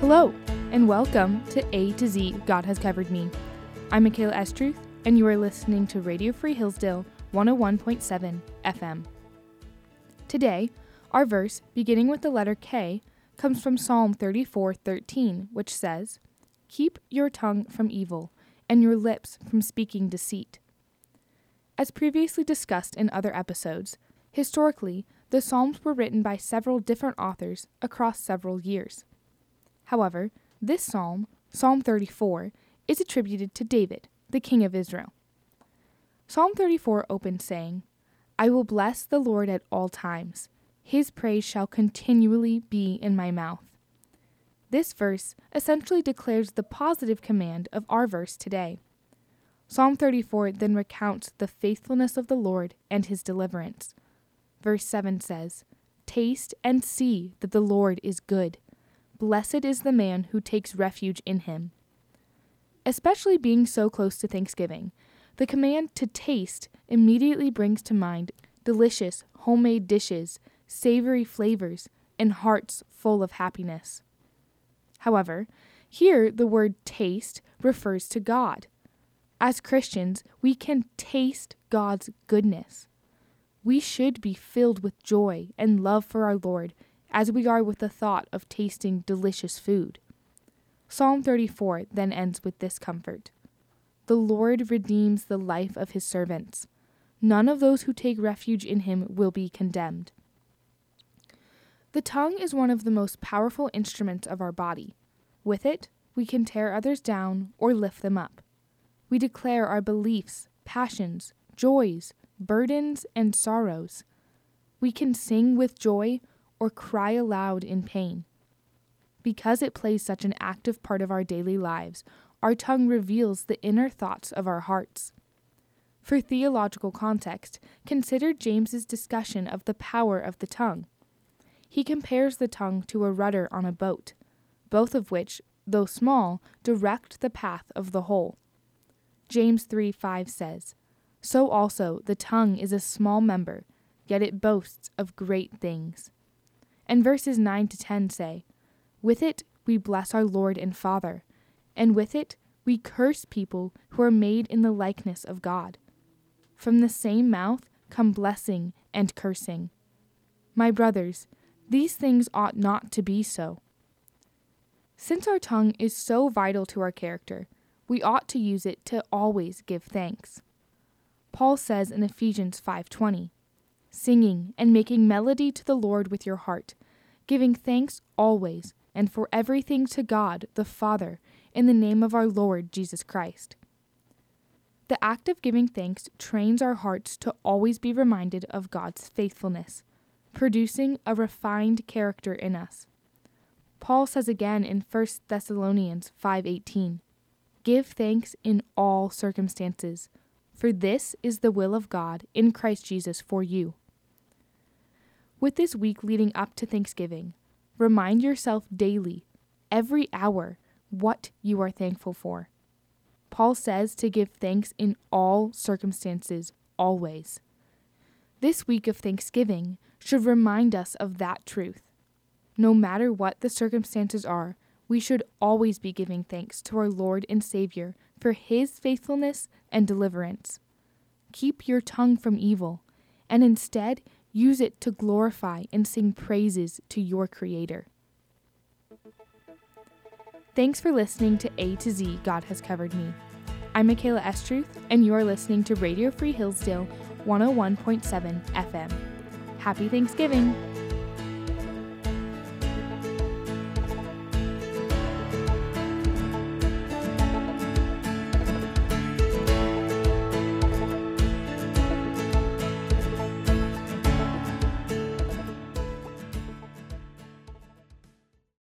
Hello, and welcome to A to Z God Has Covered Me. I'm Michaela Estruth, and you are listening to Radio Free Hillsdale 101.7 FM. Today, our verse, beginning with the letter K, comes from Psalm 34:13, which says, "Keep your tongue from evil, and your lips from speaking deceit." As previously discussed in other episodes, historically, the Psalms were written by several different authors across several years. However, this psalm, Psalm 34, is attributed to David, the king of Israel. Psalm 34 opens saying, I will bless the Lord at all times. His praise shall continually be in my mouth. This verse essentially declares the positive command of our verse today. Psalm 34 then recounts the faithfulness of the Lord and his deliverance. Verse 7 says, Taste and see that the Lord is good. Blessed is the man who takes refuge in him. Especially being so close to Thanksgiving, the command to taste immediately brings to mind delicious homemade dishes, savory flavors, and hearts full of happiness. However, here the word taste refers to God. As Christians, we can taste God's goodness. We should be filled with joy and love for our Lord as we are with the thought of tasting delicious food. Psalm 34 then ends with this comfort The Lord redeems the life of his servants. None of those who take refuge in him will be condemned. The tongue is one of the most powerful instruments of our body. With it, we can tear others down or lift them up. We declare our beliefs, passions, joys, burdens, and sorrows. We can sing with joy or cry aloud in pain. Because it plays such an active part of our daily lives, our tongue reveals the inner thoughts of our hearts. For theological context, consider James's discussion of the power of the tongue. He compares the tongue to a rudder on a boat, both of which, though small, direct the path of the whole. James 3 5 says, So also the tongue is a small member, yet it boasts of great things. And verses 9 to 10 say, With it we bless our Lord and Father, and with it we curse people who are made in the likeness of God. From the same mouth come blessing and cursing. My brothers, these things ought not to be so. Since our tongue is so vital to our character, we ought to use it to always give thanks. Paul says in Ephesians 5:20, singing and making melody to the Lord with your heart, giving thanks always and for everything to God the Father in the name of our Lord Jesus Christ. The act of giving thanks trains our hearts to always be reminded of God's faithfulness, producing a refined character in us. Paul says again in 1 Thessalonians 5:18, "Give thanks in all circumstances, for this is the will of God in Christ Jesus for you." With this week leading up to Thanksgiving, remind yourself daily, every hour, what you are thankful for. Paul says to give thanks in all circumstances, always. This week of Thanksgiving should remind us of that truth. No matter what the circumstances are, we should always be giving thanks to our Lord and Savior for His faithfulness and deliverance. Keep your tongue from evil, and instead use it to glorify and sing praises to your Creator. Thanks for listening to A to Z God Has Covered Me. I'm Michaela Estruth, and you are listening to Radio Free Hillsdale 101.7 FM. Happy Thanksgiving!